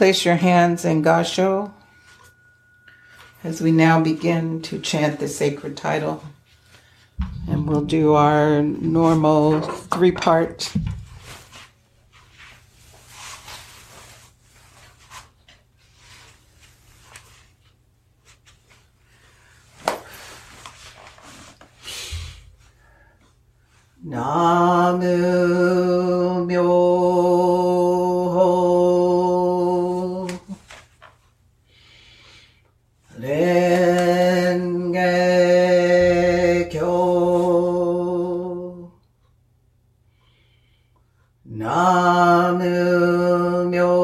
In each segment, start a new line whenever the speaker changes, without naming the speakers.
place your hands in Gasho as we now begin to chant the sacred title. And we'll do our normal three part meu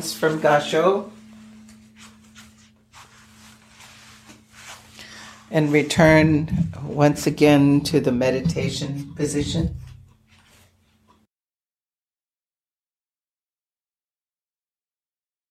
from Gasho and return once again to the meditation position.